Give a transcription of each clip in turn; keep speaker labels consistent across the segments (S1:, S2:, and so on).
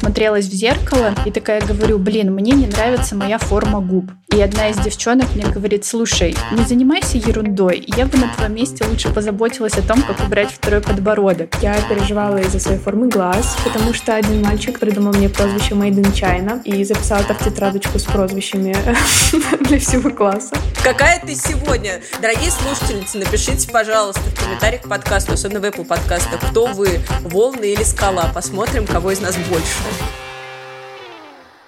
S1: посмотрелась в зеркало и такая говорю, блин, мне не нравится моя форма губ. И одна из девчонок мне говорит, слушай, не занимайся ерундой, я бы на твоем месте лучше позаботилась о том, как убрать второй подбородок.
S2: Я переживала из-за своей формы глаз, потому что один мальчик придумал мне прозвище Made in China и записал это в тетрадочку с прозвищами для всего класса.
S3: Какая ты сегодня? Дорогие слушательницы, напишите, пожалуйста, в комментариях к подкасту, особенно в Apple подкастах, кто вы, волны или скала. Посмотрим, кого из нас больше.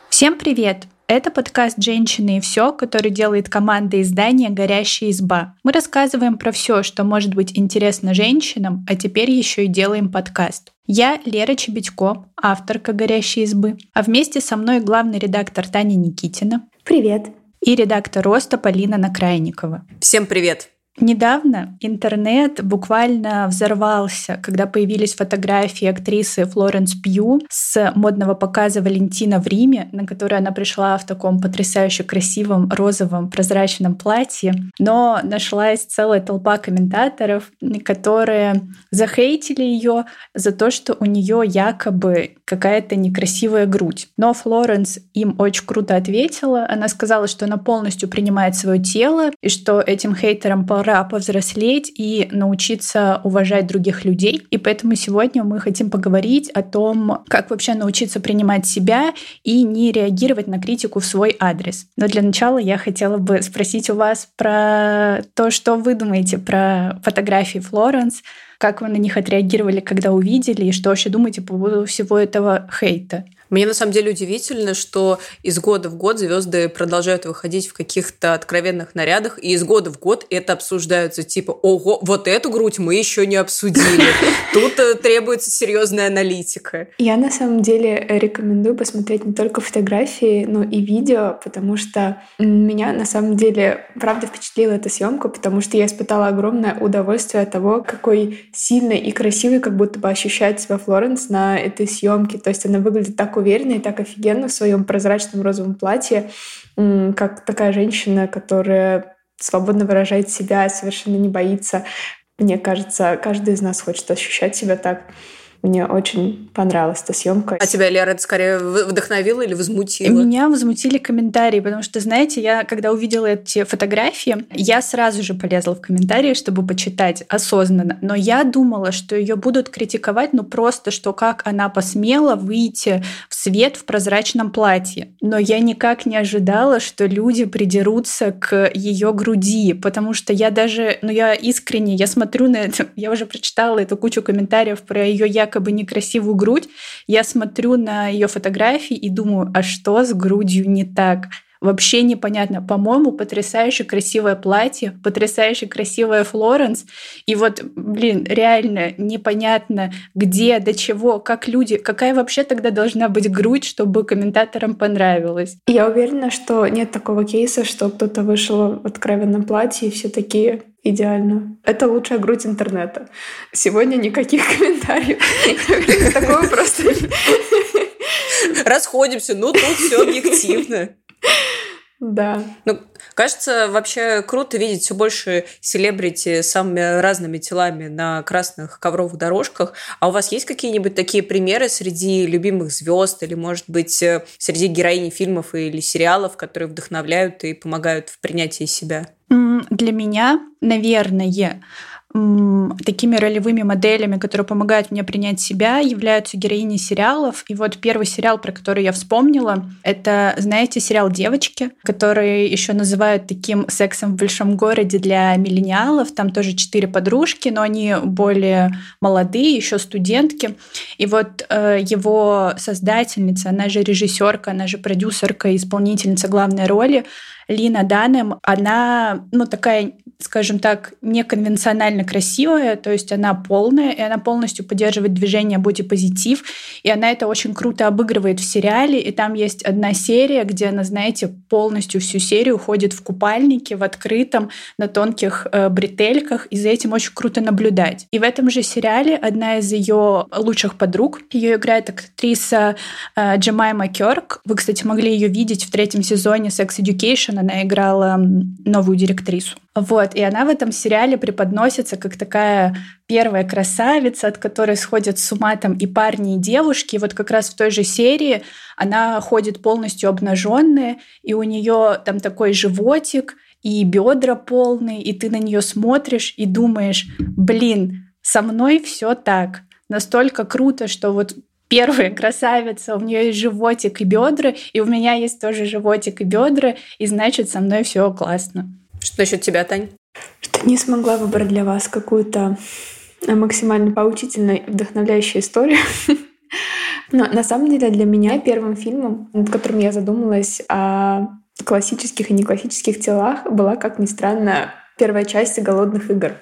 S1: Всем привет! Это подкаст «Женщины и все», который делает команда издания «Горящая изба». Мы рассказываем про все, что может быть интересно женщинам, а теперь еще и делаем подкаст. Я Лера Чебедько, авторка «Горящей избы», а вместе со мной главный редактор Таня Никитина.
S2: Привет.
S1: И редактор «Роста» Полина Накрайникова.
S3: Всем привет.
S1: Недавно интернет буквально взорвался, когда появились фотографии актрисы Флоренс Пью с модного показа Валентина в Риме, на который она пришла в таком потрясающе красивом розовом прозрачном платье. Но нашлась целая толпа комментаторов, которые захейтили ее за то, что у нее якобы какая-то некрасивая грудь. Но Флоренс им очень круто ответила. Она сказала, что она полностью принимает свое тело и что этим хейтерам пора повзрослеть и научиться уважать других людей. И поэтому сегодня мы хотим поговорить о том, как вообще научиться принимать себя и не реагировать на критику в свой адрес. Но для начала я хотела бы спросить у вас про то, что вы думаете про фотографии Флоренс, как вы на них отреагировали, когда увидели, и что вообще думаете по поводу всего этого хейта?
S3: Мне на самом деле удивительно, что из года в год звезды продолжают выходить в каких-то откровенных нарядах, и из года в год это обсуждаются. Типа, ого, вот эту грудь мы еще не обсудили. Тут э, требуется серьезная аналитика.
S2: Я на самом деле рекомендую посмотреть не только фотографии, но и видео, потому что меня на самом деле правда впечатлила эта съемка, потому что я испытала огромное удовольствие от того, какой сильной и красивой как будто бы ощущает себя Флоренс на этой съемке. То есть она выглядит так уверенно и так офигенно в своем прозрачном розовом платье, как такая женщина, которая свободно выражает себя, совершенно не боится. Мне кажется, каждый из нас хочет ощущать себя так. Мне очень понравилась эта съемка.
S3: А тебя, Лера, это скорее вдохновило или возмутило?
S1: Меня возмутили комментарии, потому что, знаете, я, когда увидела эти фотографии, я сразу же полезла в комментарии, чтобы почитать осознанно. Но я думала, что ее будут критиковать, ну просто, что как она посмела выйти в свет в прозрачном платье. Но я никак не ожидала, что люди придерутся к ее груди, потому что я даже, ну я искренне, я смотрю на это, я уже прочитала эту кучу комментариев про ее я якобы некрасивую грудь, я смотрю на ее фотографии и думаю, а что с грудью не так? Вообще непонятно. По-моему, потрясающе красивое платье, потрясающе красивая Флоренс. И вот, блин, реально непонятно, где, до чего, как люди, какая вообще тогда должна быть грудь, чтобы комментаторам понравилось.
S2: Я уверена, что нет такого кейса, что кто-то вышел в откровенном платье, и все такие, идеально. Это лучшая грудь интернета. Сегодня никаких комментариев. Такого просто...
S3: Расходимся, ну тут все объективно.
S2: Да.
S3: Ну, кажется, вообще круто видеть все больше селебрити с самыми разными телами на красных ковровых дорожках. А у вас есть какие-нибудь такие примеры среди любимых звезд или, может быть, э, среди героинь фильмов или сериалов, которые вдохновляют и помогают в принятии себя?
S1: Для меня, наверное, такими ролевыми моделями, которые помогают мне принять себя, являются героини сериалов. И вот первый сериал, про который я вспомнила, это, знаете, сериал «Девочки», который еще называют таким сексом в большом городе для миллениалов. Там тоже четыре подружки, но они более молодые, еще студентки. И вот э, его создательница, она же режиссерка, она же продюсерка, исполнительница главной роли, Лина Данем, она, ну, такая, скажем так, неконвенционально красивая, то есть она полная, и она полностью поддерживает движение бодипозитив, и она это очень круто обыгрывает в сериале, и там есть одна серия, где она, знаете, полностью всю серию ходит в купальнике, в открытом, на тонких э, бретельках, и за этим очень круто наблюдать. И в этом же сериале одна из ее лучших подруг, ее играет актриса э, Джемайма Кёрк, вы, кстати, могли ее видеть в третьем сезоне Sex Education, она играла новую директрису. Вот, и она в этом сериале преподносится как такая первая красавица, от которой сходят с ума там и парни, и девушки. И вот как раз в той же серии она ходит полностью обнаженная, и у нее там такой животик, и бедра полные, и ты на нее смотришь и думаешь, блин, со мной все так. Настолько круто, что вот первая красавица, у нее есть животик и бедра, и у меня есть тоже животик и бедра, и значит, со мной все классно.
S3: Что насчет тебя, Тань?
S2: Что не смогла выбрать для вас какую-то максимально поучительную и вдохновляющую историю. Но на самом деле для меня первым фильмом, над которым я задумалась о классических и неклассических телах, была, как ни странно, первая часть «Голодных игр».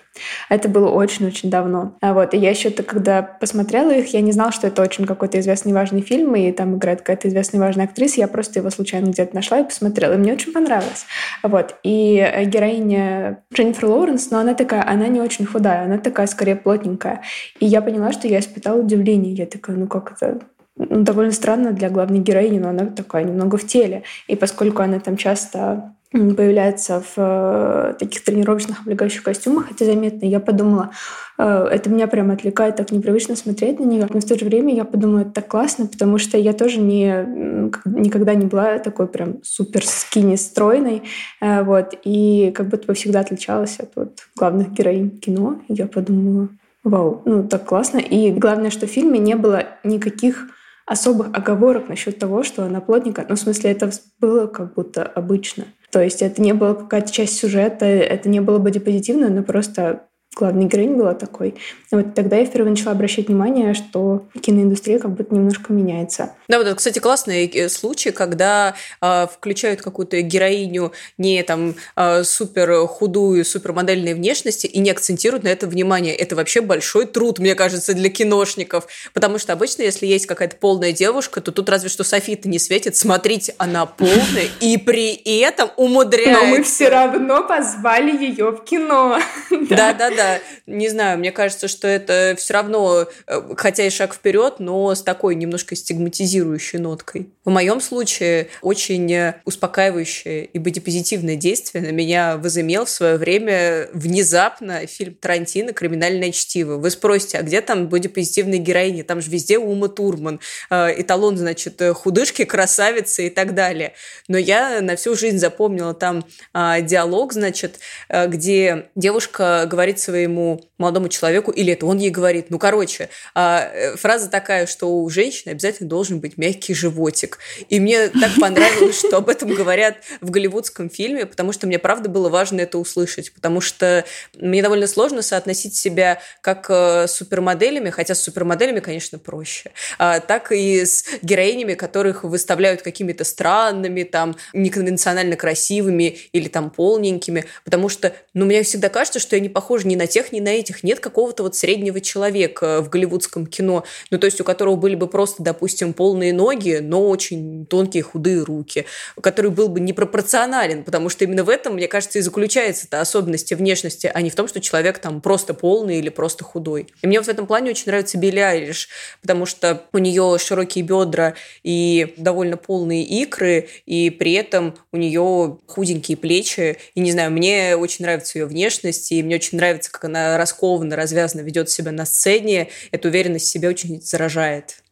S2: Это было очень-очень давно. А вот, и я еще -то, когда посмотрела их, я не знала, что это очень какой-то известный важный фильм, и там играет какая-то известная важная актриса. Я просто его случайно где-то нашла и посмотрела, и мне очень понравилось. Вот. И э, героиня Дженнифер Лоуренс, но она такая, она не очень худая, она такая скорее плотненькая. И я поняла, что я испытала удивление. Я такая, ну как это ну, довольно странно для главной героини, но она такая немного в теле. И поскольку она там часто появляется в э, таких тренировочных облегающих костюмах, это заметно. Я подумала, э, это меня прям отвлекает, так непривычно смотреть на нее. Но в то же время я подумала, это так классно, потому что я тоже не, никогда не была такой прям супер скини стройной. Э, вот, и как будто бы всегда отличалась от вот главных героинь кино. Я подумала, вау, ну так классно. И главное, что в фильме не было никаких особых оговорок насчет того, что она плотненькая. Ну, в смысле, это было как будто обычно. То есть это не была какая-то часть сюжета, это не было бодипозитивно, но просто главной героиней была такой. И вот тогда я впервые начала обращать внимание, что киноиндустрия как будто немножко меняется.
S3: Да, вот это, кстати, классный э, случай, когда э, включают какую-то героиню не там э, супер худую, супер модельной внешности и не акцентируют на это внимание. Это вообще большой труд, мне кажется, для киношников. Потому что обычно, если есть какая-то полная девушка, то тут разве что Софита не светит. Смотрите, она полная и при этом умудряется.
S2: Но мы все равно позвали ее в кино.
S3: Да-да-да да, не знаю, мне кажется, что это все равно, э, хотя и шаг вперед, но с такой немножко стигматизирующей ноткой. В моем случае очень успокаивающее и бодипозитивное действие на меня возымел в свое время внезапно фильм Тарантино «Криминальное чтиво». Вы спросите, а где там бодипозитивные героини? Там же везде Ума Турман, э, эталон, значит, худышки, красавицы и так далее. Но я на всю жизнь запомнила там а, диалог, значит, э, где девушка говорит своему молодому человеку, или это он ей говорит. Ну, короче, а, э, фраза такая, что у женщины обязательно должен быть мягкий животик. И мне так понравилось, что об этом говорят в голливудском фильме, потому что мне, правда, было важно это услышать, потому что мне довольно сложно соотносить себя как э, с супермоделями, хотя с супермоделями, конечно, проще, а, так и с героинями, которых выставляют какими-то странными, там, неконвенционально красивыми или там полненькими, потому что, ну, мне всегда кажется, что я не похожа ни на тех, ни на этих. Нет какого-то вот среднего человека в голливудском кино, ну, то есть у которого были бы просто, допустим, полные ноги, но очень тонкие, худые руки, который был бы непропорционален, потому что именно в этом, мне кажется, и заключается та особенность внешности, а не в том, что человек там просто полный или просто худой. И мне вот в этом плане очень нравится Билли Айлиш, потому что у нее широкие бедра и довольно полные икры, и при этом у нее худенькие плечи. И не знаю, мне очень нравится ее внешность, и мне очень нравится, как она раскованно, развязно ведет себя на сцене. Эта уверенность в себе очень заражает.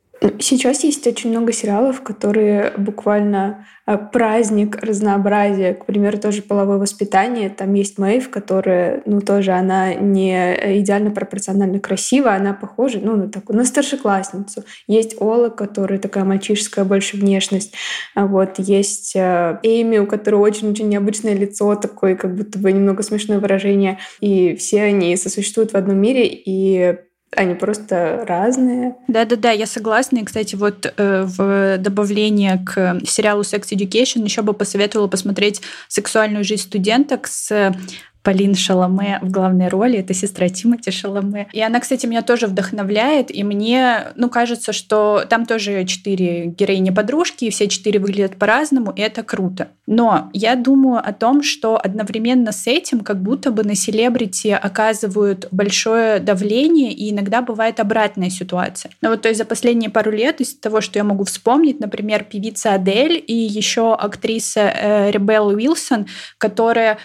S2: Сейчас есть очень много сериалов, которые буквально э, праздник разнообразия. К примеру, тоже половое воспитание. Там есть Мэйв, которая, ну, тоже она не идеально пропорционально красива, она похожа, ну, на такую, на старшеклассницу. Есть Ола, которая такая мальчишеская больше внешность. А вот есть э, Эми, у которой очень-очень необычное лицо, такое как будто бы немного смешное выражение. И все они сосуществуют в одном мире, и они просто разные.
S1: Да-да-да, я согласна. И, кстати, вот э, в добавление к сериалу Sex Education еще бы посоветовала посмотреть «Сексуальную жизнь студенток» с Полин Шаломе в главной роли. Это сестра Тимати Шаломе. И она, кстати, меня тоже вдохновляет. И мне, ну, кажется, что там тоже четыре героини-подружки, и все четыре выглядят по-разному, и это круто. Но я думаю о том, что одновременно с этим как будто бы на селебрити оказывают большое давление, и иногда бывает обратная ситуация. Ну вот, то есть за последние пару лет из того, что я могу вспомнить, например, певица Адель и еще актриса э, Ребел Уилсон, которая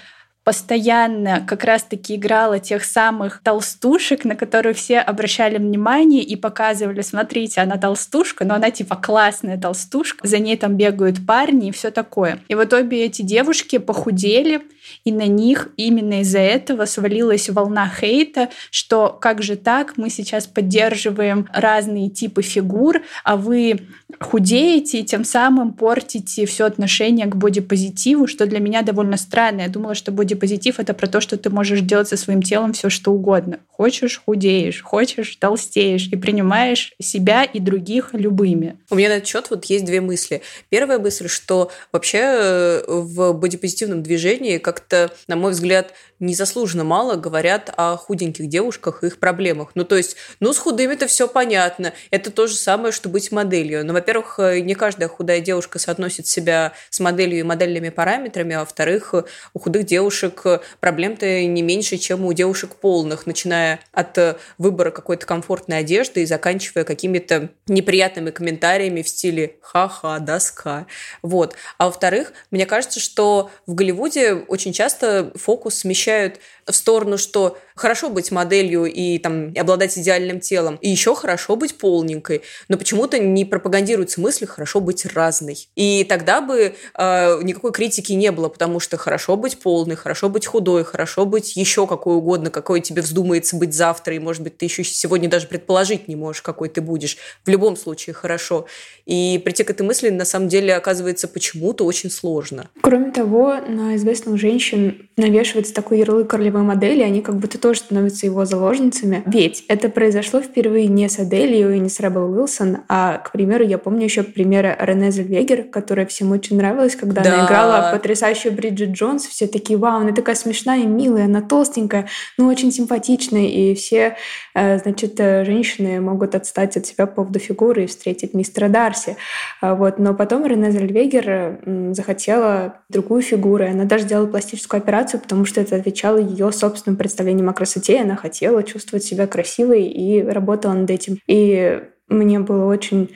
S1: постоянно как раз-таки играла тех самых толстушек, на которые все обращали внимание и показывали, смотрите, она толстушка, но она типа классная толстушка, за ней там бегают парни и все такое. И вот обе эти девушки похудели, и на них именно из-за этого свалилась волна хейта, что как же так, мы сейчас поддерживаем разные типы фигур, а вы худеете и тем самым портите все отношение к бодипозитиву, что для меня довольно странно. Я думала, что бодипозитив — это про то, что ты можешь делать со своим телом все что угодно. Хочешь — худеешь, хочешь — толстеешь и принимаешь себя и других любыми.
S3: У меня на этот счет вот есть две мысли. Первая мысль, что вообще э, в бодипозитивном движении как-то, на мой взгляд, незаслуженно мало говорят о худеньких девушках и их проблемах. Ну, то есть, ну, с худыми-то все понятно. Это то же самое, что быть моделью. Но, во-первых, э, не каждая худая девушка соотносит себя с моделью и модельными параметрами, а во-вторых, у худых девушек проблем-то не меньше, чем у девушек полных, начиная от выбора какой-то комфортной одежды и заканчивая какими-то неприятными комментариями в стиле «ха-ха, доска». Вот. А во-вторых, мне кажется, что в Голливуде очень часто фокус смещают в сторону, что хорошо быть моделью и там обладать идеальным телом, и еще хорошо быть полненькой, но почему-то не пропагандируется мысль хорошо быть разной. И тогда бы э, никакой критики не было, потому что хорошо быть полной, хорошо быть худой, хорошо быть еще какой угодно, какой тебе вздумается быть завтра, и, может быть, ты еще сегодня даже предположить не можешь, какой ты будешь. В любом случае хорошо. И прийти к этой мысли на самом деле оказывается почему-то очень сложно.
S2: Кроме того, на известных женщин навешивается такой ярлык ролевой модели, они как будто тоже становятся его заложницами. Ведь это произошло впервые не с Аделью и не с Ребел Уилсон, а, к примеру, я помню еще примеры Рене Зельвегер, которая всем очень нравилась, когда да. она играла потрясающую Бриджит Джонс. Все такие, вау, она такая смешная и милая, она толстенькая, но очень симпатичная, и все, э, значит, э, женщины могут отстать от себя по поводу фигуры и встретить мистера Дарси. А вот. Но потом Рене Зельвегер захотела другую фигуру, она даже сделала пластическую операцию, потому что это отвечало ее собственным представлением о красоте, она хотела чувствовать себя красивой и работала над этим. И мне было очень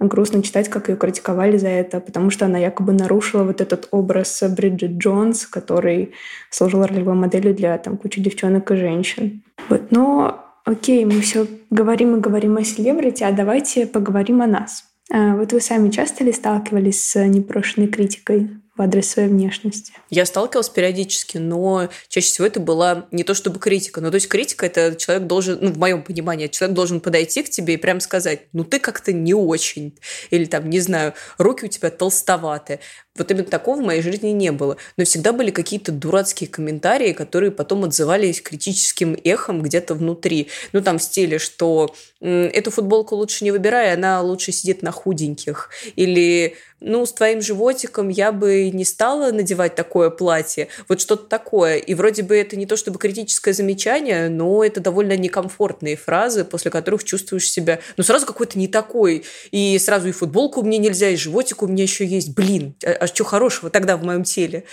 S2: грустно читать, как ее критиковали за это, потому что она якобы нарушила вот этот образ Бриджит Джонс, который служил ролевой моделью для там кучи девчонок и женщин. Вот. Но окей, мы все говорим и говорим о селебрити, а давайте поговорим о нас. А вот вы сами часто ли сталкивались с непрошенной критикой в адрес своей внешности?
S3: Я сталкивалась периодически, но чаще всего это была не то чтобы критика. Ну, то есть критика – это человек должен, ну, в моем понимании, человек должен подойти к тебе и прям сказать, ну, ты как-то не очень. Или там, не знаю, руки у тебя толстоваты. Вот именно такого в моей жизни не было. Но всегда были какие-то дурацкие комментарии, которые потом отзывались критическим эхом где-то внутри. Ну, там в стиле, что эту футболку лучше не выбирай, она лучше сидит на худеньких. Или ну, с твоим животиком я бы не стала надевать такое платье. Вот что-то такое. И вроде бы это не то чтобы критическое замечание, но это довольно некомфортные фразы, после которых чувствуешь себя, ну, сразу какой-то не такой. И сразу и футболку мне нельзя, и животик у меня еще есть. Блин, а, а что хорошего тогда в моем теле?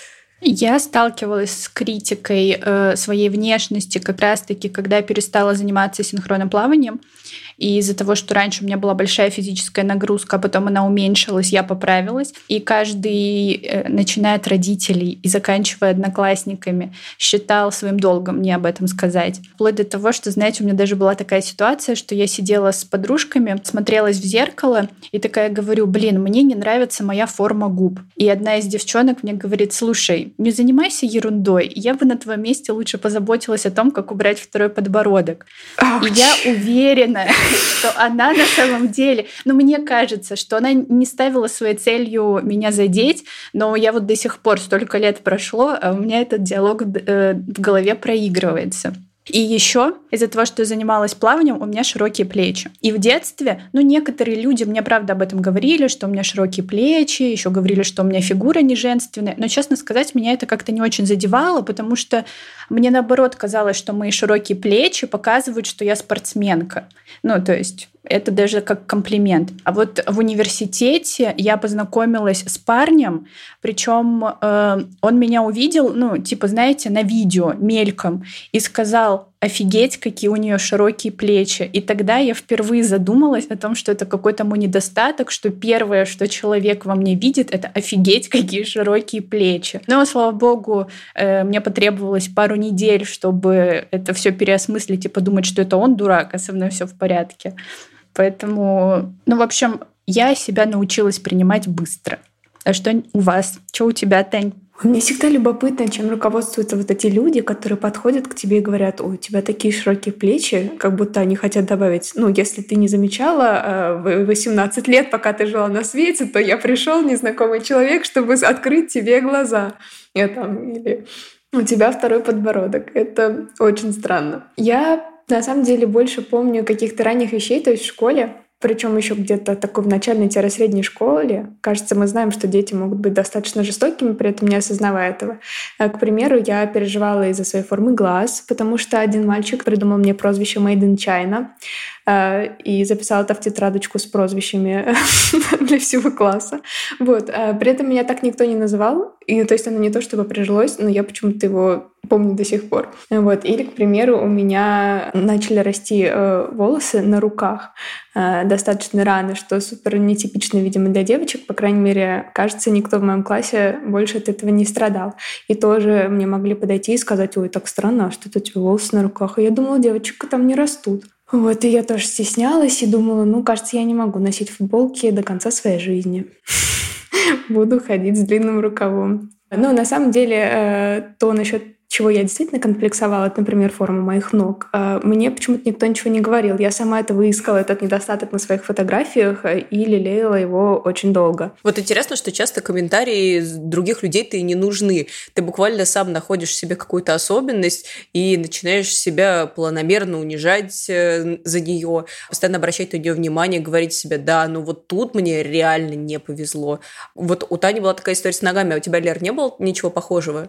S1: Я сталкивалась с критикой э, своей внешности как раз-таки, когда перестала заниматься синхронным плаванием. И из-за того, что раньше у меня была большая физическая нагрузка, а потом она уменьшилась, я поправилась. И каждый, э, начиная от родителей и заканчивая одноклассниками, считал своим долгом мне об этом сказать. Вплоть до того, что, знаете, у меня даже была такая ситуация, что я сидела с подружками, смотрелась в зеркало и такая говорю, блин, мне не нравится моя форма губ. И одна из девчонок мне говорит, слушай, не занимайся ерундой, я бы на твоем месте лучше позаботилась о том, как убрать второй подбородок. Ауч. И я уверена, что она на самом деле, ну, мне кажется, что она не ставила своей целью меня задеть, но я вот до сих пор, столько лет прошло, а у меня этот диалог э, в голове проигрывается. И еще из-за того, что я занималась плаванием, у меня широкие плечи. И в детстве, ну, некоторые люди мне, правда, об этом говорили, что у меня широкие плечи, еще говорили, что у меня фигура не женственная. Но, честно сказать, меня это как-то не очень задевало, потому что мне, наоборот, казалось, что мои широкие плечи показывают, что я спортсменка. Ну, то есть это даже как комплимент. А вот в университете я познакомилась с парнем, причем э, он меня увидел, ну, типа, знаете, на видео мельком и сказал, офигеть, какие у нее широкие плечи. И тогда я впервые задумалась о том, что это какой-то мой недостаток, что первое, что человек во мне видит, это офигеть, какие широкие плечи. Но, слава богу, э, мне потребовалось пару недель, чтобы это все переосмыслить и подумать, что это он дурак, а со мной все в порядке. Поэтому, ну, в общем, я себя научилась принимать быстро. А что у вас? Что у тебя, Тань?
S2: Мне всегда любопытно, чем руководствуются вот эти люди, которые подходят к тебе и говорят, у тебя такие широкие плечи, как будто они хотят добавить, ну, если ты не замечала в 18 лет, пока ты жила на свете, то я пришел незнакомый человек, чтобы открыть тебе глаза. Я там, или у тебя второй подбородок. Это очень странно. Я на самом деле больше помню каких-то ранних вещей, то есть в школе причем еще где-то такой в начальной-средней школе. Кажется, мы знаем, что дети могут быть достаточно жестокими, при этом не осознавая этого. Э, к примеру, я переживала из-за своей формы глаз, потому что один мальчик придумал мне прозвище Made in China. Э, и записала это в тетрадочку с прозвищами для всего класса. Вот. Э, при этом меня так никто не называл. И, то есть оно не то чтобы прижилось, но я почему-то его помню до сих пор. Вот. Или, к примеру, у меня начали расти э, волосы на руках достаточно рано, что супер нетипично, видимо, для девочек. По крайней мере, кажется, никто в моем классе больше от этого не страдал. И тоже мне могли подойти и сказать, ой, так странно, а что это у тебя волосы на руках? И я думала, девочек там не растут. Вот, и я тоже стеснялась и думала, ну, кажется, я не могу носить футболки до конца своей жизни. Буду ходить с длинным рукавом. Но на самом деле э, то насчет чего я действительно комплексовала, это, например, форма моих ног. А, мне почему-то никто ничего не говорил. Я сама это выискала, этот недостаток на своих фотографиях э, и лелеяла его очень долго.
S3: Вот интересно, что часто комментарии других людей ты не нужны. Ты буквально сам находишь в себе какую-то особенность и начинаешь себя планомерно унижать э, за нее, постоянно обращать на нее внимание, говорить себе, да, ну вот тут мне реально не повезло. Вот у Тани была такая история с ногами, а у тебя, Лер, не было ничего похожего?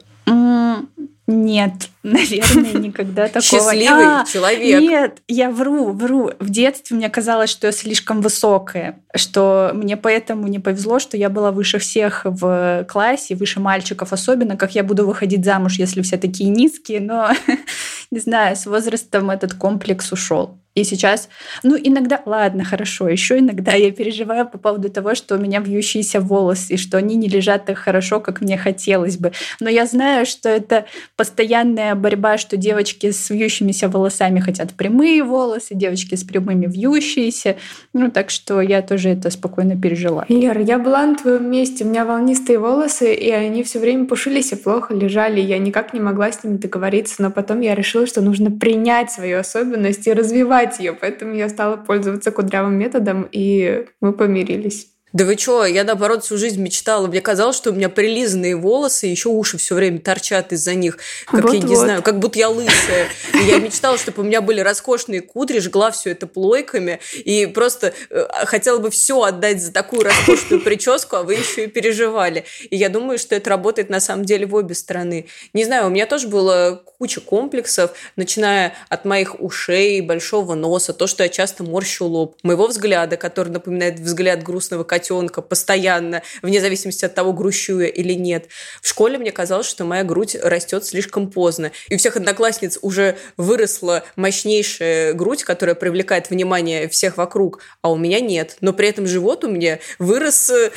S1: Нет, наверное, никогда такого.
S3: Счастливый а, человек.
S1: Нет, я вру, вру. В детстве мне казалось, что я слишком высокая, что мне поэтому не повезло, что я была выше всех в классе, выше мальчиков, особенно как я буду выходить замуж, если все такие низкие, но не знаю, с возрастом этот комплекс ушел. И сейчас, ну, иногда, ладно, хорошо, еще иногда я переживаю по поводу того, что у меня вьющиеся волосы, и что они не лежат так хорошо, как мне хотелось бы. Но я знаю, что это постоянная борьба, что девочки с вьющимися волосами хотят прямые волосы, девочки с прямыми вьющиеся. Ну, так что я тоже это спокойно пережила.
S2: Лера, я была на твоем месте, у меня волнистые волосы, и они все время пушились и плохо лежали. Я никак не могла с ними договориться, но потом я решила, что нужно принять свою особенность и развивать скрывать ее, поэтому я стала пользоваться кудрявым методом, и мы помирились.
S3: Да вы чё, я наоборот всю жизнь мечтала. Мне казалось, что у меня прилизанные волосы, еще уши все время торчат из-за них. Как вот, я не знаю, как будто я лысая. И я мечтала, чтобы у меня были роскошные кудри, жгла все это плойками. И просто э, хотела бы все отдать за такую роскошную прическу, а вы еще и переживали. И я думаю, что это работает на самом деле в обе стороны. Не знаю, у меня тоже было куча комплексов, начиная от моих ушей, большого носа, то, что я часто морщу лоб, моего взгляда, который напоминает взгляд грустного котенка, котенка постоянно, вне зависимости от того, грущу я или нет. В школе мне казалось, что моя грудь растет слишком поздно. И у всех одноклассниц уже выросла мощнейшая грудь, которая привлекает внимание всех вокруг, а у меня нет. Но при этом живот у меня вырос, э,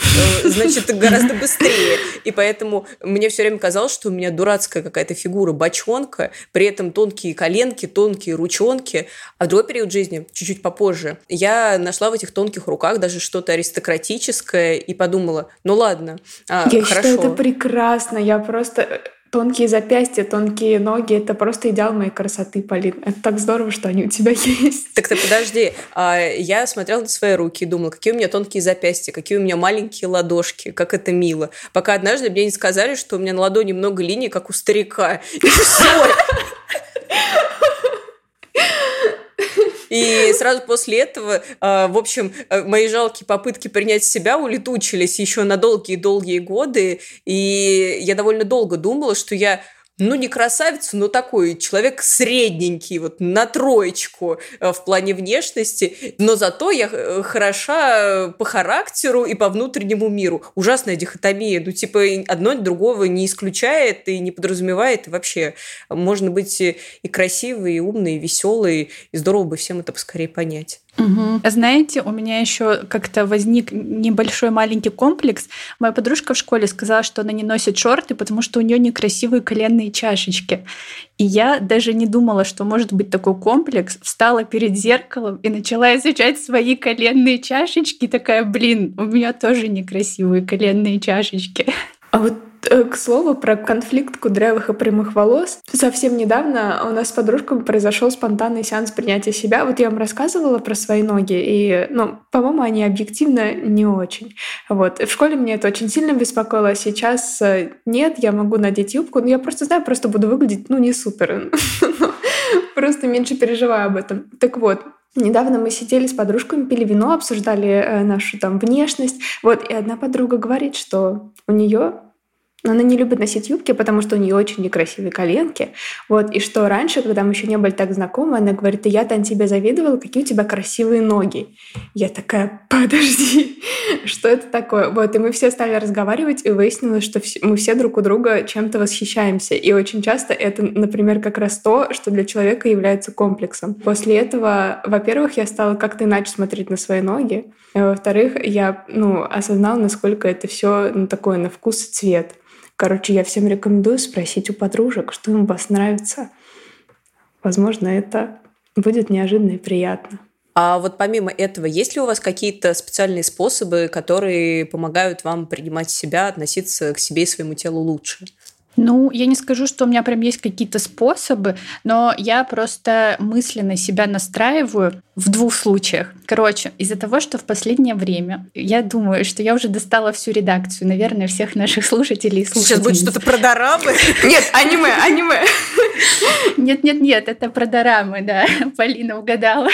S3: значит, гораздо быстрее. И поэтому мне все время казалось, что у меня дурацкая какая-то фигура бочонка, при этом тонкие коленки, тонкие ручонки. А в другой период жизни, чуть-чуть попозже, я нашла в этих тонких руках даже что-то аристократичное, романтическое и подумала, ну ладно,
S2: а, Я хорошо. считаю, это прекрасно. Я просто э, тонкие запястья, тонкие ноги — это просто идеал моей красоты, Полин. Это так здорово, что они у тебя есть.
S3: Так ты подожди. А, я смотрела на свои руки и думала, какие у меня тонкие запястья, какие у меня маленькие ладошки, как это мило. Пока однажды мне не сказали, что у меня на ладони много линий, как у старика. И все. И сразу после этого, а, в общем, э, мои жалкие попытки принять себя улетучились еще на долгие-долгие годы. И я довольно долго думала, что я ну, не красавицу, но такой человек средненький, вот на троечку э, в плане внешности, но зато я э, хороша по характеру и по внутреннему миру. Ужасная дихотомия. Ну, типа, одно другого не исключает и не подразумевает. И вообще, можно быть и красивый, и умный, и веселый, и здорово бы всем это поскорее понять.
S1: Угу. Знаете, у меня еще как-то возник небольшой маленький комплекс. Моя подружка в школе сказала, что она не носит шорты, потому что у нее некрасивые коленные чашечки. И я даже не думала, что может быть такой комплекс. Встала перед зеркалом и начала изучать свои коленные чашечки. Такая, блин, у меня тоже некрасивые коленные чашечки.
S2: А вот к слову, про конфликт кудрявых и прямых волос. Совсем недавно у нас с подружками произошел спонтанный сеанс принятия себя. Вот я вам рассказывала про свои ноги, и, ну, по-моему, они объективно не очень. Вот. В школе мне это очень сильно беспокоило. А сейчас э, нет, я могу надеть юбку. Но я просто знаю, просто буду выглядеть, ну, не супер. Просто меньше переживаю об этом. Так вот, Недавно мы сидели с подружками, пили вино, обсуждали э, нашу там внешность. Вот, и одна подруга говорит, что у нее она не любит носить юбки, потому что у нее очень некрасивые коленки. Вот. И что раньше, когда мы еще не были так знакомы, она говорит, я там тебе завидовала, какие у тебя красивые ноги. Я такая, подожди, что это такое? Вот. И мы все стали разговаривать, и выяснилось, что мы все друг у друга чем-то восхищаемся. И очень часто это, например, как раз то, что для человека является комплексом. После этого, во-первых, я стала как-то иначе смотреть на свои ноги. Во-вторых, я ну, осознала, насколько это все ну, такое на вкус и цвет. Короче, я всем рекомендую спросить у подружек, что им вас нравится. Возможно, это будет неожиданно и приятно.
S3: А вот помимо этого, есть ли у вас какие-то специальные способы, которые помогают вам принимать себя, относиться к себе и своему телу лучше?
S1: Ну, я не скажу, что у меня прям есть какие-то способы, но я просто мысленно себя настраиваю в двух случаях. Короче, из-за того, что в последнее время я думаю, что я уже достала всю редакцию, наверное, всех наших слушателей и слушательниц.
S3: Сейчас будет что-то про дорамы?
S2: Нет, аниме, аниме.
S1: Нет, нет, нет, это про дорамы, да. Полина угадала.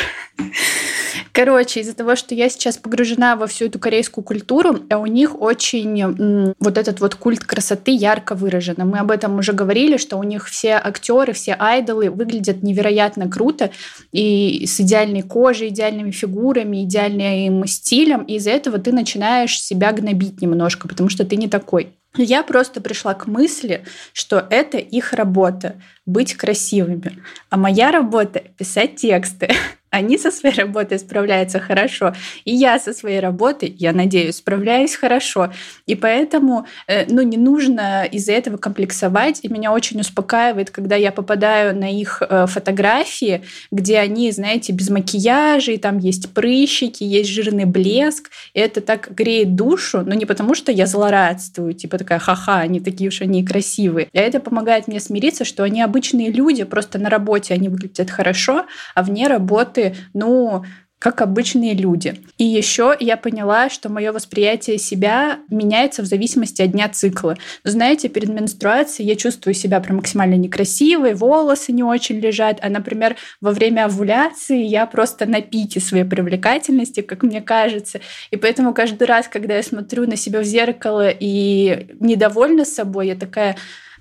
S1: Короче, из-за того, что я сейчас погружена во всю эту корейскую культуру, а у них очень вот этот вот культ красоты ярко выражен. Мы об этом уже говорили, что у них все актеры, все айдолы выглядят невероятно круто и с идеальной кожей, идеальными фигурами, идеальным стилем. И из-за этого ты начинаешь себя гнобить немножко, потому что ты не такой. Я просто пришла к мысли, что это их работа — быть красивыми. А моя работа — писать тексты. Они со своей работой справляются хорошо, и я со своей работой, я надеюсь, справляюсь хорошо. И поэтому э, ну, не нужно из-за этого комплексовать. И меня очень успокаивает, когда я попадаю на их э, фотографии, где они, знаете, без макияжа, и там есть прыщики, есть жирный блеск. И это так греет душу, но не потому, что я злорадствую, типа такая, ха-ха, они такие уж они красивые. А это помогает мне смириться, что они обычные люди, просто на работе они выглядят хорошо, а вне работы, ну, как обычные люди. И еще я поняла, что мое восприятие себя меняется в зависимости от дня цикла. Знаете, перед менструацией я чувствую себя прям максимально некрасивой, волосы не очень лежат, а, например, во время овуляции я просто на пике своей привлекательности, как мне кажется. И поэтому каждый раз, когда я смотрю на себя в зеркало и недовольна собой, я такая,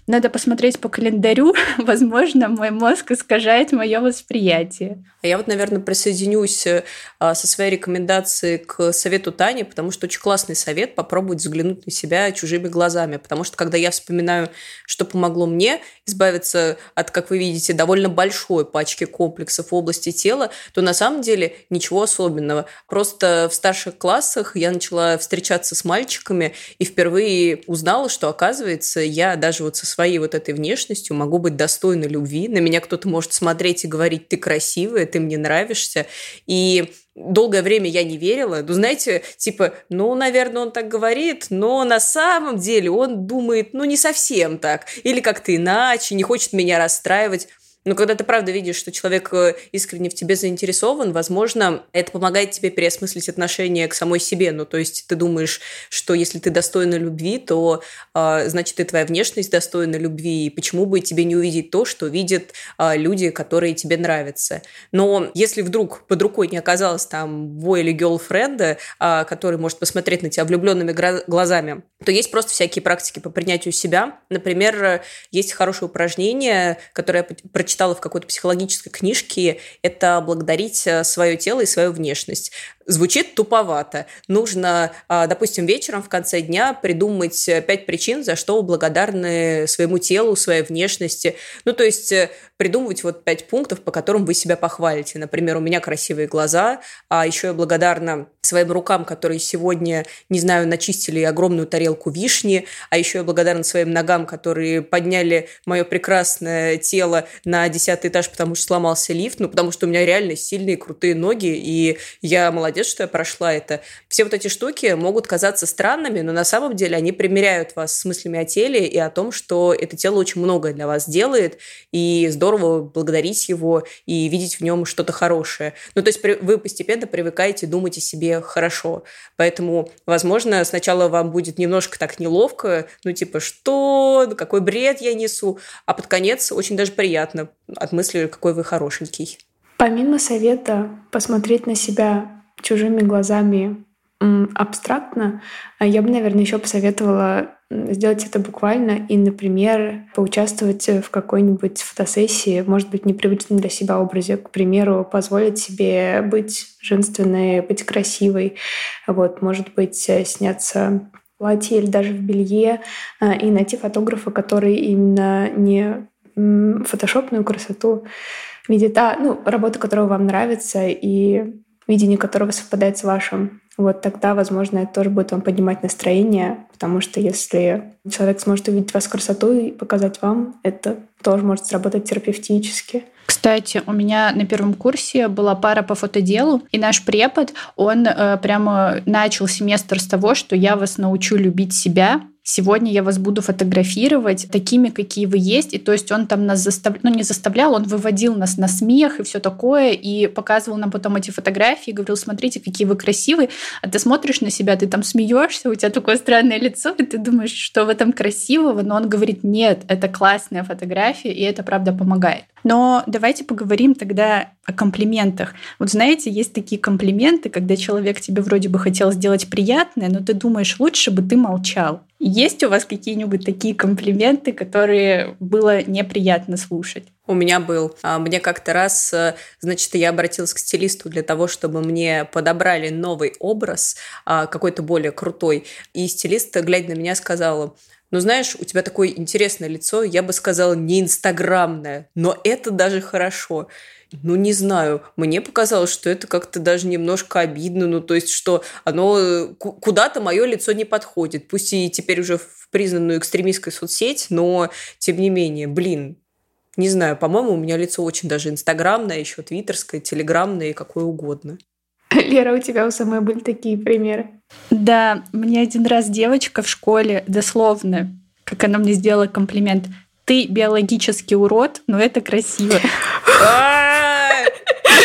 S1: надо посмотреть по календарю. Возможно, мой мозг искажает мое восприятие.
S3: А я вот, наверное, присоединюсь э, со своей рекомендацией к совету Тани, потому что очень классный совет попробовать взглянуть на себя чужими глазами. Потому что когда я вспоминаю, что помогло мне избавиться от, как вы видите, довольно большой пачки комплексов в области тела, то на самом деле ничего особенного. Просто в старших классах я начала встречаться с мальчиками и впервые узнала, что, оказывается, я даже вот со своей вот этой внешностью могу быть достойна любви. На меня кто-то может смотреть и говорить, ты красивая, ты мне нравишься. И долгое время я не верила. Ну, знаете, типа, ну, наверное, он так говорит, но на самом деле он думает, ну, не совсем так. Или как-то иначе, не хочет меня расстраивать. Но когда ты правда видишь, что человек э, искренне в тебе заинтересован, возможно, это помогает тебе переосмыслить отношение к самой себе. Ну, то есть ты думаешь, что если ты достойна любви, то э, значит и твоя внешность достойна любви. И почему бы тебе не увидеть то, что видят э, люди, которые тебе нравятся? Но если вдруг под рукой не оказалось там бой или гелфренда, э, который может посмотреть на тебя влюбленными глазами, то есть просто всякие практики по принятию себя. Например, есть хорошее упражнение, которое я прочитала в какой-то психологической книжке, это благодарить э, свое тело и свою внешность. Звучит туповато. Нужно, а, допустим, вечером в конце дня придумать э, пять причин, за что вы благодарны своему телу, своей внешности. Ну, то есть э, придумывать вот пять пунктов, по которым вы себя похвалите. Например, у меня красивые глаза, а еще я благодарна своим рукам, которые сегодня, не знаю, начистили огромную тарелку вишни, а еще я благодарна своим ногам, которые подняли мое прекрасное тело на десятый этаж, потому что сломался лифт, ну, потому что у меня реально сильные, крутые ноги, и я молодец молодец, что я прошла это. Все вот эти штуки могут казаться странными, но на самом деле они примеряют вас с мыслями о теле и о том, что это тело очень многое для вас делает, и здорово благодарить его и видеть в нем что-то хорошее. Ну, то есть вы постепенно привыкаете думать о себе хорошо. Поэтому, возможно, сначала вам будет немножко так неловко, ну, типа, что, ну, какой бред я несу, а под конец очень даже приятно от мысли, какой вы хорошенький.
S2: Помимо совета посмотреть на себя чужими глазами абстрактно, а я бы, наверное, еще посоветовала сделать это буквально и, например, поучаствовать в какой-нибудь фотосессии, может быть, непривычном для себя образе. К примеру, позволить себе быть женственной, быть красивой. Вот, может быть, э, сняться в платье или даже в белье э, и найти фотографа, который именно не фотошопную красоту видит, а ну, работу, которая вам нравится, и видение которого совпадает с вашим. Вот тогда, возможно, это тоже будет вам поднимать настроение, потому что если человек сможет увидеть вас красоту и показать вам, это тоже может сработать терапевтически.
S1: Кстати, у меня на первом курсе была пара по фотоделу, и наш препод, он э, прямо начал семестр с того, что я вас научу любить себя, сегодня я вас буду фотографировать такими, какие вы есть. И то есть он там нас заставлял, ну не заставлял, он выводил нас на смех и все такое, и показывал нам потом эти фотографии, говорил, смотрите, какие вы красивые. А ты смотришь на себя, ты там смеешься, у тебя такое странное лицо, и ты думаешь, что в этом красивого, но он говорит, нет, это классная фотография, и это правда помогает. Но давайте поговорим тогда о комплиментах. Вот знаете, есть такие комплименты, когда человек тебе вроде бы хотел сделать приятное, но ты думаешь, лучше бы ты молчал. Есть у вас какие-нибудь такие комплименты, которые было неприятно слушать?
S3: У меня был. А, мне как-то раз, э, значит, я обратилась к стилисту для того, чтобы мне подобрали новый образ, а, какой-то более крутой. И стилист, глядя на меня, сказала, ну, знаешь, у тебя такое интересное лицо, я бы сказала, не инстаграмное, но это даже хорошо. Ну, не знаю, мне показалось, что это как-то даже немножко обидно, ну, то есть, что оно э, куда-то мое лицо не подходит, пусть и теперь уже в признанную экстремистской соцсеть, но тем не менее, блин, не знаю, по-моему, у меня лицо очень даже инстаграмное, еще твиттерское, телеграмное и какое угодно.
S2: Лера, у тебя у самой были такие примеры?
S1: Да, мне один раз девочка в школе дословно, как она мне сделала комплимент, ты биологический урод, но это красиво.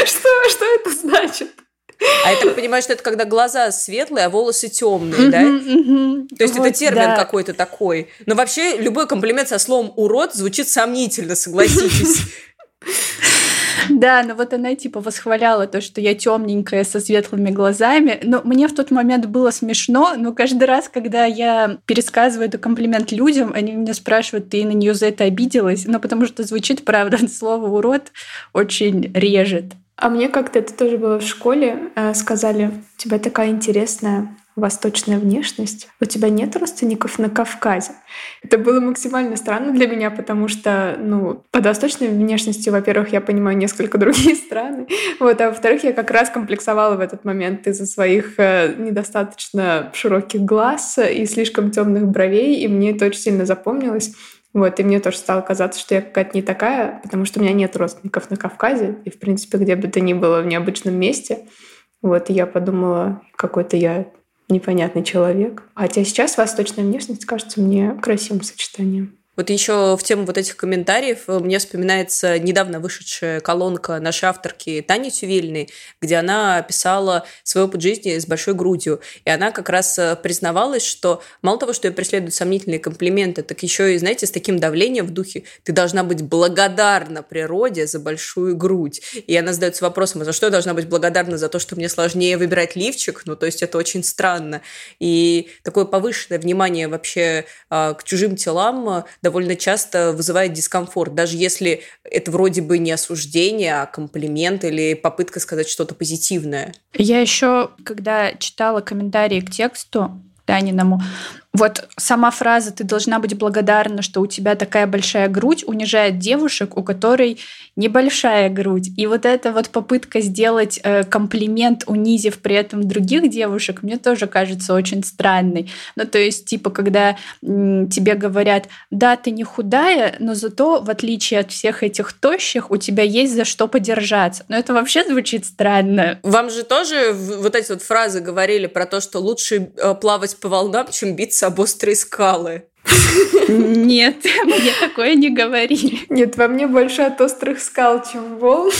S2: Что, что это значит?
S3: А я так понимаю, что это когда глаза светлые, а волосы темные, да? То есть это термин какой-то такой. Но вообще любой комплимент со словом урод звучит сомнительно, согласитесь.
S1: Да, но вот она типа восхваляла то, что я темненькая со светлыми глазами. Но мне в тот момент было смешно, но каждый раз, когда я пересказываю этот комплимент людям, они меня спрашивают, ты на нее за это обиделась? Ну, потому что звучит, правда, слово урод очень режет.
S2: А мне как-то это тоже было в школе. Э, сказали, у тебя такая интересная восточная внешность. У тебя нет родственников на Кавказе. Это было максимально странно для меня, потому что, ну, под восточной внешностью, во-первых, я понимаю несколько другие страны, вот, а во-вторых, я как раз комплексовала в этот момент из-за своих э, недостаточно широких глаз и слишком темных бровей, и мне это очень сильно запомнилось. Вот, и мне тоже стало казаться, что я какая-то не такая, потому что у меня нет родственников на Кавказе, и, в принципе, где бы то ни было в необычном месте. Вот, и я подумала, какой-то я непонятный человек. Хотя сейчас восточная внешность кажется мне красивым сочетанием.
S3: Вот еще в тему вот этих комментариев э, мне вспоминается недавно вышедшая колонка нашей авторки Тани Тювельной, где она писала свой опыт жизни с большой грудью. И она как раз э, признавалась, что мало того, что ее преследуют сомнительные комплименты, так еще и, знаете, с таким давлением в духе «ты должна быть благодарна природе за большую грудь». И она задается вопросом, а за что я должна быть благодарна? За то, что мне сложнее выбирать лифчик? Ну, то есть это очень странно. И такое повышенное внимание вообще а, к чужим телам довольно часто вызывает дискомфорт, даже если это вроде бы не осуждение, а комплимент или попытка сказать что-то позитивное.
S1: Я еще, когда читала комментарии к тексту Таниному, вот сама фраза «ты должна быть благодарна, что у тебя такая большая грудь» унижает девушек, у которой небольшая грудь. И вот эта вот попытка сделать э, комплимент, унизив при этом других девушек, мне тоже кажется очень странной. Ну, то есть, типа, когда тебе говорят, да, ты не худая, но зато, в отличие от всех этих тощих, у тебя есть за что подержаться. Но это вообще звучит странно.
S3: Вам же тоже вот эти вот фразы говорили про то, что лучше э, плавать по волнам, чем биться об острые скалы.
S1: Нет, мне такое не говорили.
S2: Нет, во мне больше от острых скал, чем волн.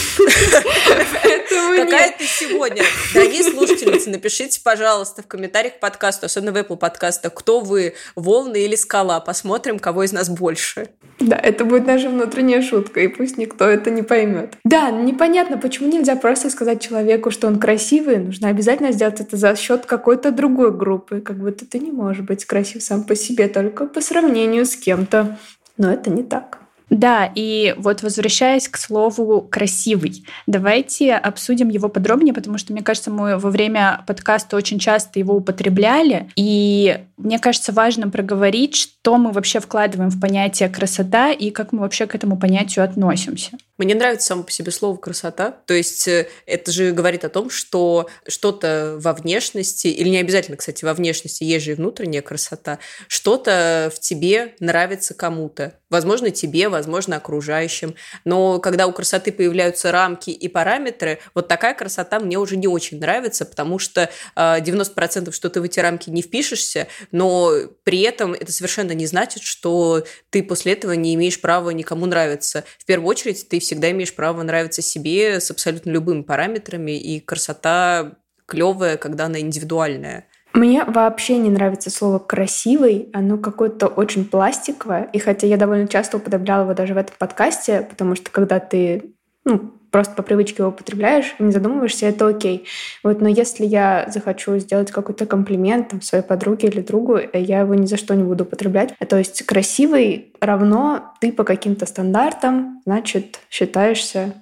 S3: Какая ты сегодня? Дорогие слушательницы, напишите, пожалуйста, в комментариях к подкасту, особенно в Apple подкастах, кто вы, волны или скала. Посмотрим, кого из нас больше.
S2: Да, это будет наша внутренняя шутка, и пусть никто это не поймет. Да, непонятно, почему нельзя просто сказать человеку, что он красивый. Нужно обязательно сделать это за счет какой-то другой группы. Как будто ты не можешь быть красив сам по себе, только по сравнению с кем-то. Но это не так.
S1: Да, и вот возвращаясь к слову «красивый», давайте обсудим его подробнее, потому что, мне кажется, мы во время подкаста очень часто его употребляли, и мне кажется важным проговорить, что мы вообще вкладываем в понятие «красота» и как мы вообще к этому понятию относимся.
S3: Мне нравится само по себе слово «красота». То есть э, это же говорит о том, что что-то во внешности, или не обязательно, кстати, во внешности, есть же и внутренняя красота, что-то в тебе нравится кому-то. Возможно, тебе, возможно, окружающим. Но когда у красоты появляются рамки и параметры, вот такая красота мне уже не очень нравится, потому что 90% э, что ты в эти рамки не впишешься, но при этом это совершенно не значит, что ты после этого не имеешь права никому нравиться. В первую очередь, ты всегда имеешь право нравиться себе с абсолютно любыми параметрами, и красота клевая, когда она индивидуальная.
S2: Мне вообще не нравится слово «красивый». Оно какое-то очень пластиковое. И хотя я довольно часто употребляла его даже в этом подкасте, потому что когда ты ну, просто по привычке его употребляешь, не задумываешься, это окей. Вот, но если я захочу сделать какой-то комплимент там, своей подруге или другу, э, я его ни за что не буду употреблять. То есть красивый равно ты по каким-то стандартам, значит, считаешься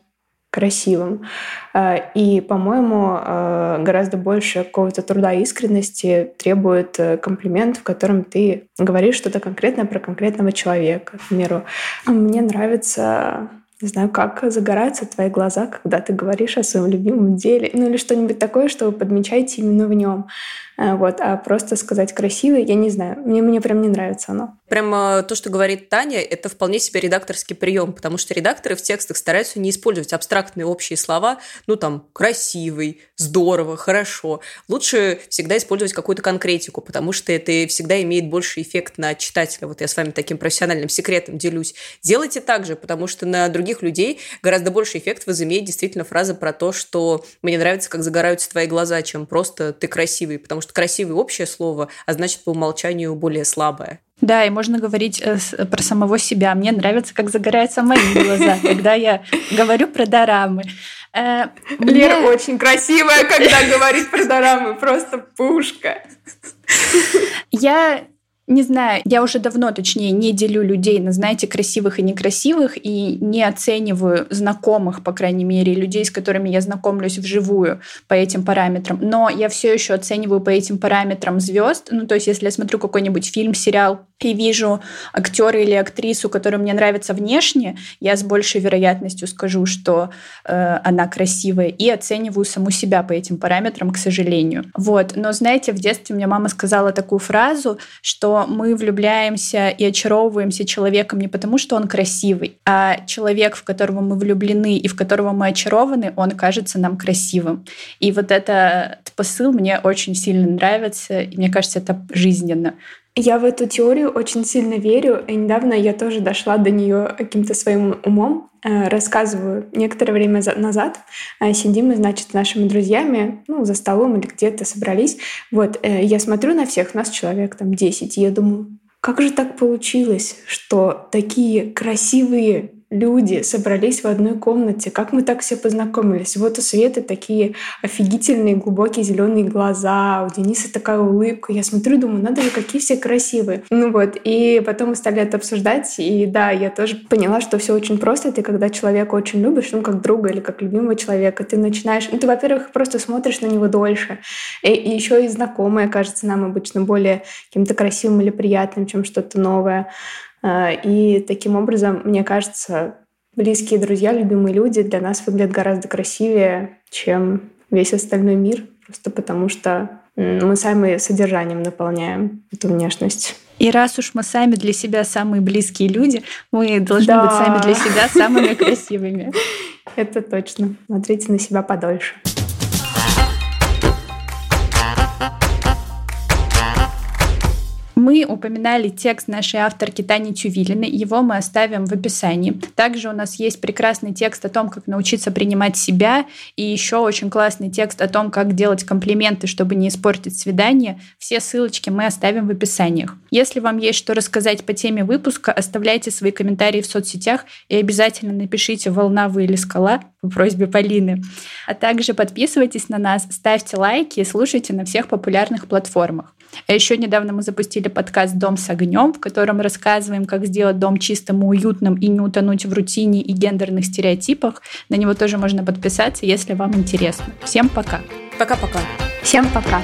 S2: красивым. Э, и, по-моему, э, гораздо больше какого-то труда и искренности требует комплимент, в котором ты говоришь что-то конкретное про конкретного человека. К примеру, мне нравится не знаю, как загораются твои глаза, когда ты говоришь о своем любимом деле, ну или что-нибудь такое, что вы подмечаете именно в нем. Э, вот, а просто сказать красивый, я не знаю, мне, мне прям не нравится оно.
S3: Прямо то, что говорит Таня, это вполне себе редакторский прием, потому что редакторы в текстах стараются не использовать абстрактные общие слова, ну там красивый, здорово, хорошо. Лучше всегда использовать какую-то конкретику, потому что это всегда имеет больше эффект на читателя. Вот я с вами таким профессиональным секретом делюсь. Делайте так же, потому что на других людей гораздо больше эффект возымеет действительно фраза про то, что мне нравится, как загораются твои глаза, чем просто ты красивый, потому что красивый общее слово, а значит по умолчанию более слабое.
S1: Да, и можно говорить э, про самого себя. Мне нравится, как загораются мои глаза, когда я говорю про дорамы.
S2: Э, Лера очень красивая, когда говорит про дорамы, просто пушка.
S1: Я не знаю, я уже давно, точнее, не делю людей на, знаете, красивых и некрасивых, и не оцениваю знакомых, по крайней мере, людей, с которыми я знакомлюсь вживую по этим параметрам. Но я все еще оцениваю по этим параметрам звезд. Ну, то есть, если я смотрю какой-нибудь фильм, сериал и вижу актера или актрису, которая мне нравится внешне, я с большей вероятностью скажу, что э, она красивая, и оцениваю саму себя по этим параметрам, к сожалению. Вот. Но знаете, в детстве мне мама сказала такую фразу, что мы влюбляемся и очаровываемся человеком не потому, что он красивый, а человек, в которого мы влюблены и в которого мы очарованы, он кажется нам красивым. И вот этот посыл мне очень сильно нравится, и мне кажется, это жизненно.
S2: Я в эту теорию очень сильно верю, и недавно я тоже дошла до нее каким-то своим умом. Э, рассказываю. Некоторое время назад э, сидим мы, значит, с нашими друзьями, ну, за столом или где-то собрались. Вот, э, я смотрю на всех, нас человек там 10, и я думаю, как же так получилось, что такие красивые люди собрались в одной комнате. Как мы так все познакомились? Вот у Светы такие офигительные глубокие зеленые глаза, у Дениса такая улыбка. Я смотрю, думаю, надо же, какие все красивые. Ну вот, и потом мы стали это обсуждать, и да, я тоже поняла, что все очень просто. Ты когда человека очень любишь, ну как друга или как любимого человека, ты начинаешь, ну ты, во-первых, просто смотришь на него дольше, и, и еще и знакомое кажется нам обычно более каким-то красивым или приятным, чем что-то новое. А, и таким образом, мне кажется, близкие друзья, любимые люди для нас выглядят гораздо красивее, чем весь остальной мир, просто потому что мы сами содержанием наполняем эту внешность.
S1: И раз уж мы сами для себя самые близкие люди, мы должны да. быть сами для себя самыми красивыми.
S2: Это точно. Смотрите на себя подольше.
S1: Мы упоминали текст нашей авторки Тани Тювилиной, его мы оставим в описании. Также у нас есть прекрасный текст о том, как научиться принимать себя, и еще очень классный текст о том, как делать комплименты, чтобы не испортить свидание. Все ссылочки мы оставим в описаниях. Если вам есть что рассказать по теме выпуска, оставляйте свои комментарии в соцсетях и обязательно напишите «Волна вы или скала» по просьбе Полины. А также подписывайтесь на нас, ставьте лайки и слушайте на всех популярных платформах. А еще недавно мы запустили подкаст «Дом с огнем», в котором рассказываем, как сделать дом чистым и уютным и не утонуть в рутине и гендерных стереотипах. На него тоже можно подписаться, если вам интересно. Всем пока.
S3: Пока-пока.
S2: Всем пока.